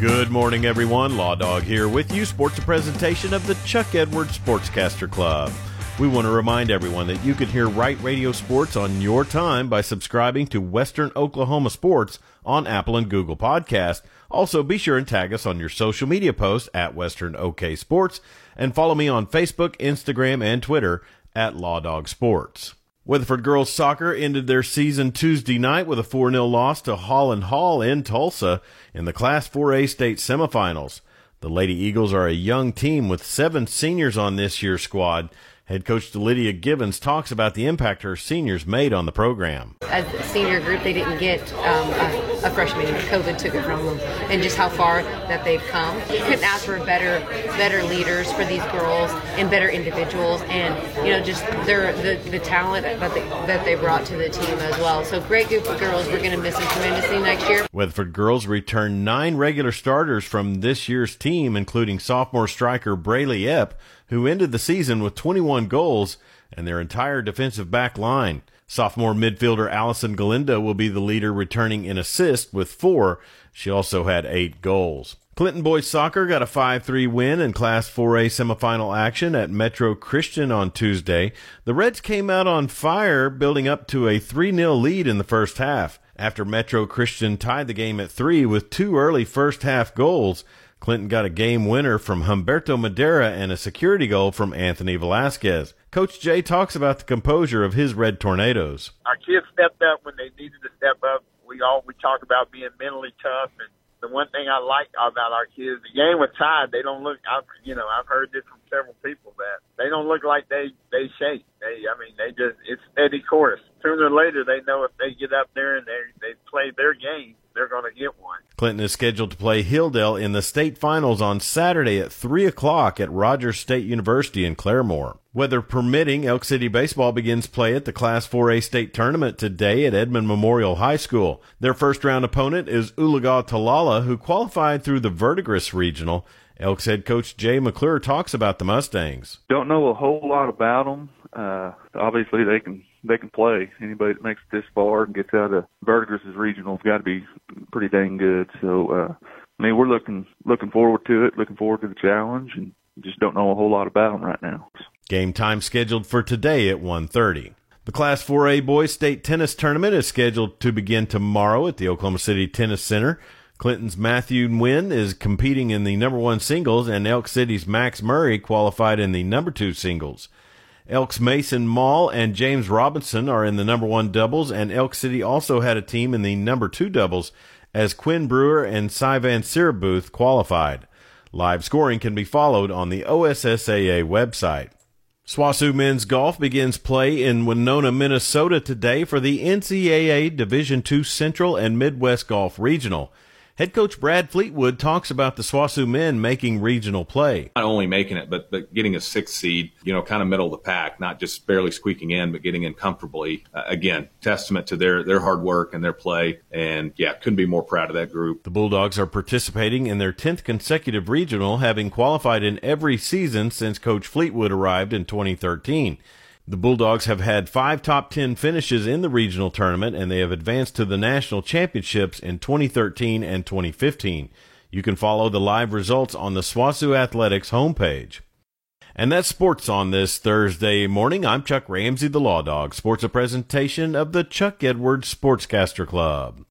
Good morning, everyone. Law Dog here with you. Sports a presentation of the Chuck Edwards Sportscaster Club. We want to remind everyone that you can hear Right Radio Sports on your time by subscribing to Western Oklahoma Sports on Apple and Google Podcast. Also, be sure and tag us on your social media posts at Western OK Sports and follow me on Facebook, Instagram, and Twitter at Law Dog Sports. Weatherford girls soccer ended their season Tuesday night with a 4-0 loss to Holland Hall in Tulsa in the Class 4A state semifinals. The Lady Eagles are a young team with seven seniors on this year's squad Head coach Lydia Gibbons talks about the impact her seniors made on the program. As a senior group, they didn't get um, a, a, freshman year. COVID took it from them, and just how far that they've come. Couldn't ask for better, better leaders for these girls and better individuals, and you know, just their the, the talent that they that they brought to the team as well. So great group of girls. We're going to miss them tremendously next year. Weatherford girls returned nine regular starters from this year's team, including sophomore striker Braylee Epp who ended the season with 21 goals and their entire defensive back line. Sophomore midfielder Allison Galindo will be the leader, returning in assist with four. She also had eight goals. Clinton boys soccer got a 5-3 win in Class 4A semifinal action at Metro Christian on Tuesday. The Reds came out on fire, building up to a 3-0 lead in the first half. After Metro Christian tied the game at 3 with two early first half goals, Clinton got a game winner from Humberto Madera and a security goal from Anthony Velasquez. Coach Jay talks about the composure of his Red Tornadoes. Our kids stepped up when they needed to step up. We all we talk about being mentally tough and the one thing I like about our kids, the game was tied. They don't look. I've, you know, I've heard this from several people that they don't look like they they shake. They, I mean, they just it's steady course. Sooner or later, they know if they get up there and they they play their game, they're going to get one. Clinton is scheduled to play Hilldale in the state finals on Saturday at 3 o'clock at Rogers State University in Claremore. Weather permitting, Elk City Baseball begins play at the Class 4A state tournament today at Edmond Memorial High School. Their first round opponent is Oologah Talala, who qualified through the Verdigris Regional. Elks head coach Jay McClure talks about the Mustangs. Don't know a whole lot about them. Uh, obviously, they can they can play. Anybody that makes it this far and gets out of Verdigris' regional's got to be pretty dang good. So, uh, I mean, we're looking looking forward to it, looking forward to the challenge, and just don't know a whole lot about them right now. Game time scheduled for today at 1:30. The Class 4A boys state tennis tournament is scheduled to begin tomorrow at the Oklahoma City Tennis Center. Clinton's Matthew Nguyen is competing in the number one singles, and Elk City's Max Murray qualified in the number two singles. Elks Mason Mall and James Robinson are in the number one doubles, and Elk City also had a team in the number two doubles as Quinn Brewer and Sivan Sirabuth qualified. Live scoring can be followed on the OSSAA website. SWOSU men's golf begins play in Winona, Minnesota today for the NCAA Division II Central and Midwest Golf Regional. Head coach Brad Fleetwood talks about the SWOSU men making regional play. Not only making it, but, but getting a sixth seed, you know, kind of middle of the pack, not just barely squeaking in, but getting in comfortably. Uh, again, testament to their, their hard work and their play. And yeah, couldn't be more proud of that group. The Bulldogs are participating in their 10th consecutive regional, having qualified in every season since Coach Fleetwood arrived in 2013. The Bulldogs have had five top 10 finishes in the regional tournament, and they have advanced to the national championships in 2013 and 2015. You can follow the live results on the SWOSU Athletics homepage. And that's sports on this Thursday morning. I'm Chuck Ramsey, the Law Dog. Sports a presentation of the Chuck Edwards Sportscaster Club.